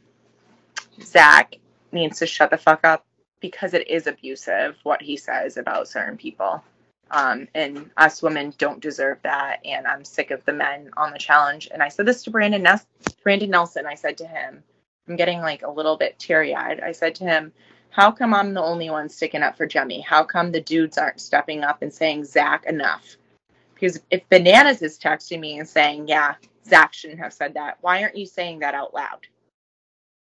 Zach needs to shut the fuck up because it is abusive what he says about certain people. Um, and us women don't deserve that. And I'm sick of the men on the challenge. And I said this to Brandon, Brandon Nelson. I said to him, I'm getting like a little bit teary eyed. I said to him, How come I'm the only one sticking up for Jemmye? How come the dudes aren't stepping up and saying, Zach, enough? Because if Bananas is texting me and saying, Yeah, Zach shouldn't have said that, why aren't you saying that out loud?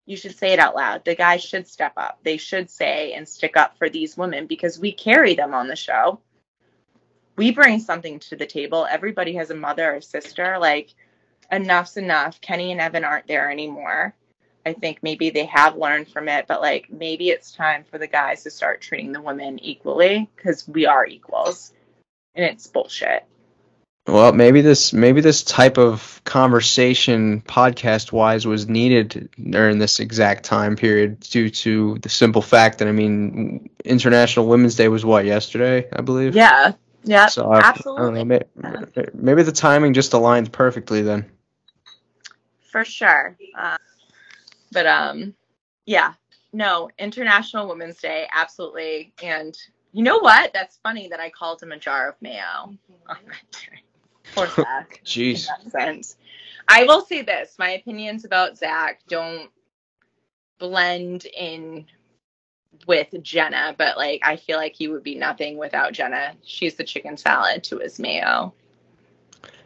You should say it out loud. The guys should step up. They should say and stick up for these women because we carry them on the show. We bring something to the table. Everybody has a mother or sister. Like, enough's enough. Kenny and Evan aren't there anymore. I think maybe they have learned from it, but like maybe it's time for the guys to start treating the women equally because we are equals and it's bullshit. Well, maybe this maybe this type of conversation podcast wise was needed during this exact time period due to the simple fact that I mean International Women's Day was what yesterday, I believe. Yeah. Yeah. So I, absolutely. I don't know, maybe, maybe the timing just aligned perfectly then. For sure. Uh, but um yeah. No, International Women's Day, absolutely. And you know what? That's funny that I called him a jar of mayo on that day. Poor Zach. Jeez. in that sense. I will say this: my opinions about Zach don't blend in with Jenna, but like I feel like he would be nothing without Jenna. She's the chicken salad to his mayo.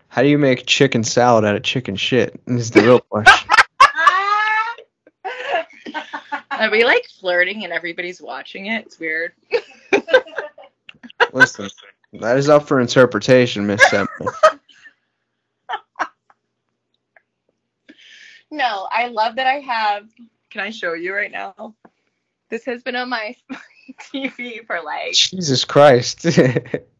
How do you make chicken salad out of chicken shit? Is the real question. Are we like flirting and everybody's watching it? It's weird. Listen, that is up for interpretation, Miss Emilee. No, I love that I have. Can I show you right now? This has been on my TV for like. Jesus Christ.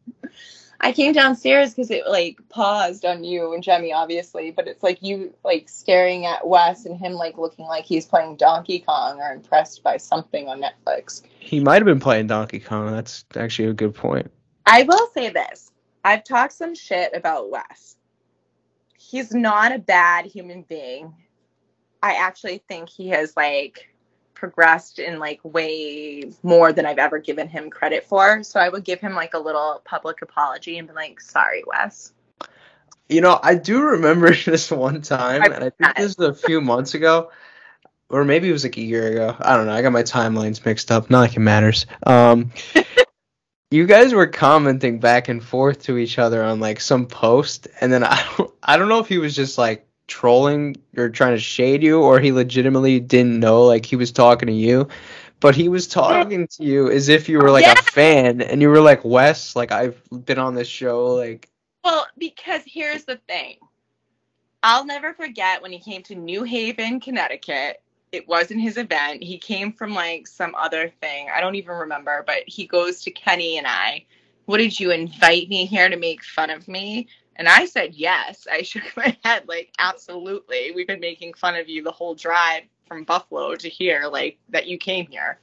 I came downstairs because it like paused on you and Jemmye, obviously, but it's like you like staring at Wes and him like looking like he's playing Donkey Kong or impressed by something on Netflix. he might have been playing Donkey Kong. That's actually a good point. I will say this. I've talked some shit about Wes. He's not a bad human being. I actually think he has like progressed in like way more than I've ever given him credit for. So I would give him like a little public apology and be like, sorry, Wes. You know, I do remember this one time, I- and I think this was a few months ago, or maybe it was like a year ago. I don't know. I got my timelines mixed up. Not like it matters. Um, you guys were commenting back and forth to each other on like some post, and then I don't, I don't know if he was just like trolling or trying to shade you, or he legitimately didn't know like he was talking to you. But he was talking to you as if you were like Yeah. a fan, and you were like Wes, like I've been on this show, like Well, because here's the thing. I'll never forget when he came to New Haven, Connecticut. It wasn't his event. He came from like some other thing. I don't even remember, but he goes to Kenny and I. What did you invite me here to make fun of me? And I said yes. I shook my head like absolutely. We've been making fun of you the whole drive from Buffalo to here, like that you came here.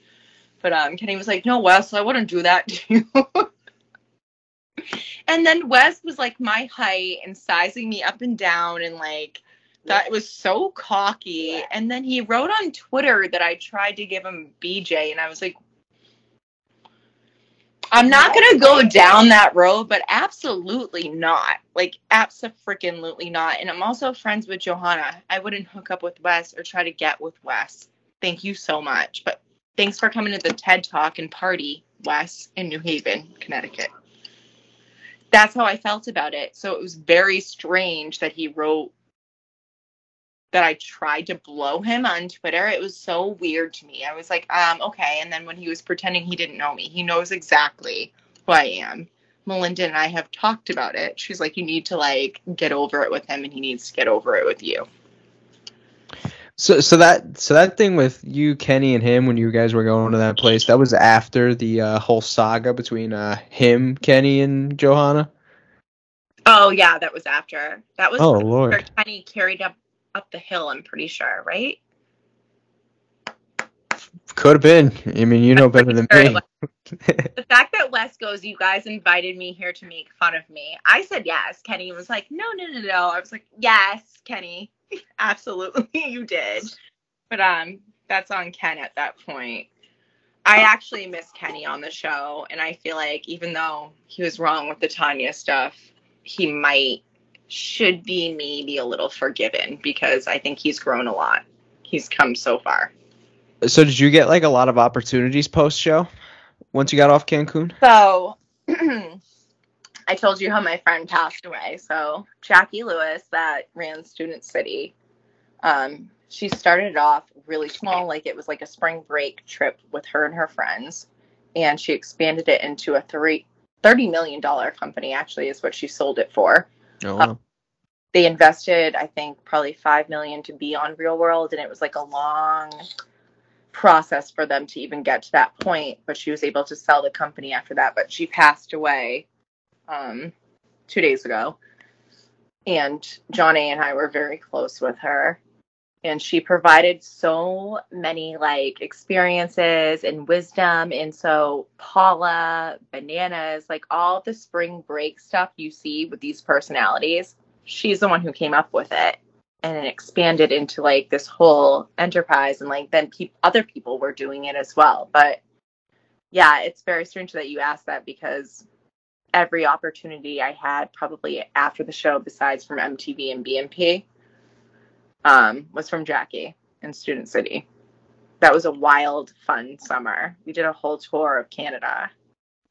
But um Kenny was like, No, Wes, I wouldn't do that to you. And then Wes was like my height and sizing me up and down and like that was so cocky. And then he wrote on Twitter that I tried to give him BJ and I was like I'm not gonna go down that road, but absolutely not. Like absolutely not. And I'm also friends with Johanna. I wouldn't hook up with Wes or try to get with Wes. Thank you so much. But thanks for coming to the TED Talk and party, Wes, in New Haven, Connecticut that's how I felt about it. So it was very strange that he wrote that I tried to blow him on Twitter. It was so weird to me. I was like, um, okay. And then when he was pretending he didn't know me, he knows exactly who I am. Melinda and I have talked about it. She's like, you need to like get over it with him and he needs to get over it with you. So so that so that thing with you, Kenny, and him when you guys were going to that place, that was after the uh, whole saga between uh, him, Kenny, and Johanna. Oh yeah, that was after. That was Oh where lord. Kenny carried up up the hill. I'm pretty sure, right? Could have been. I mean, you know better than me. the fact that Wes goes, you guys invited me here to make fun of me. I said yes. Kenny was like, no, no, no, no. I was like, yes, Kenny, absolutely, you did. But um, that's on Ken at that point. I actually miss Kenny on the show, and I feel like even though he was wrong with the Tonya stuff, he might should be maybe a little forgiven because I think he's grown a lot. He's come so far. So did you get like a lot of opportunities post show once you got off Cancun? So I told you how my friend passed away. So Jackie Lewis, that ran Student City, um, she started off really small, like it was like a spring break trip with her and her friends, and she expanded it into a three. $30 million company actually is what she sold it for. Oh, wow. They invested, I think, probably 5 million to be on Real World and it was like a long process for them to even get to that point, but she was able to sell the company after that, but she passed away um 2 days ago. And Jonna and I were very close with her and she provided so many like experiences and wisdom. And so paula bananas like all the spring break stuff you see with these personalities she's the one who came up with it. And it expanded into like this whole enterprise and like then pe- other people were doing it as well. But yeah it's very strange that you asked that because every opportunity i had probably after the show besides from mtv and bmp um, was from Jackie in Student City. That was a wild, fun summer. We did a whole tour of Canada.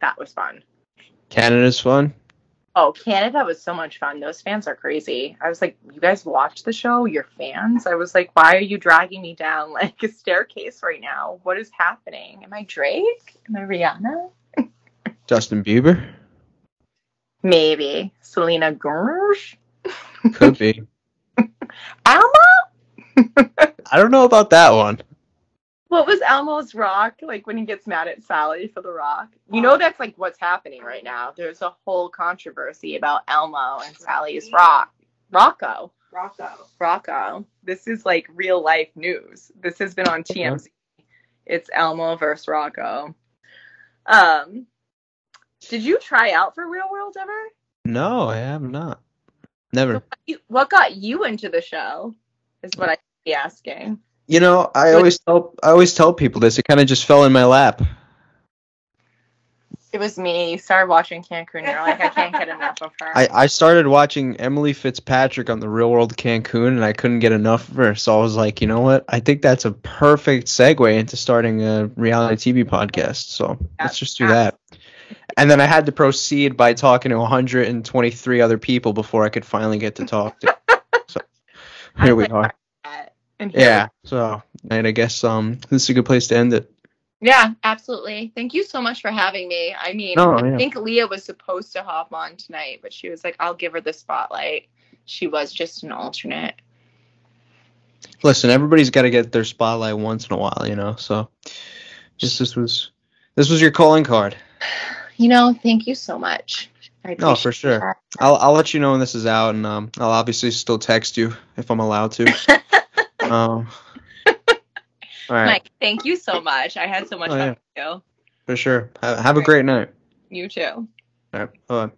That was fun. Canada's fun. Oh, Canada was so much fun. Those fans are crazy. I was like, you guys watch the show? You're fans? I was like, why are you dragging me down like a staircase right now? What is happening? Am I Drake? Am I Rihanna? Justin Bieber Maybe. Selena Gomez? could be. Alma? I don't know about that one. What was Elmo's rock like when he gets mad at Sally for the rock? You know that's like what's happening right now. There's a whole controversy about Elmo and Sally's rock. Rocco. Rocco. Rocco. This is like real life news. This has been on TMZ. It's Elmo versus Rocco. Um did you try out for Real World ever? No, I have not. Never. You- What got you into the show? Is what I'd be asking. You know, I always tell I always tell people this. It kind of just fell in my lap. It was me. You started watching Cancun. You're like, I can't get enough of her. I, I started watching Emilee Fitzpatrick on the Real World Cancun, and I couldn't get enough of her. So I was like, you know what? I think that's a perfect segue into starting a reality TV podcast. So let's just do that. And then I had to proceed by talking to 123 other people before I could finally get to talk to. So here we are. here we Yeah. So and I guess um this is a good place to end it. Yeah, absolutely. Thank you so much for having me. I mean, I yeah. think Leah was supposed to hop on tonight, but she was like, I'll give her the spotlight. She was just an alternate. Listen, everybody's got to get their spotlight once in a while, you know. So just this was this was your calling card. You know, thank you so much. I No, for sure. I'll I'll let you know when this is out, and um, I'll obviously still text you if I'm allowed to. um, all right, Mike, thank you so much. I had so much Oh, fun with for sure. Have, have a great night. you. You too. All right, bye.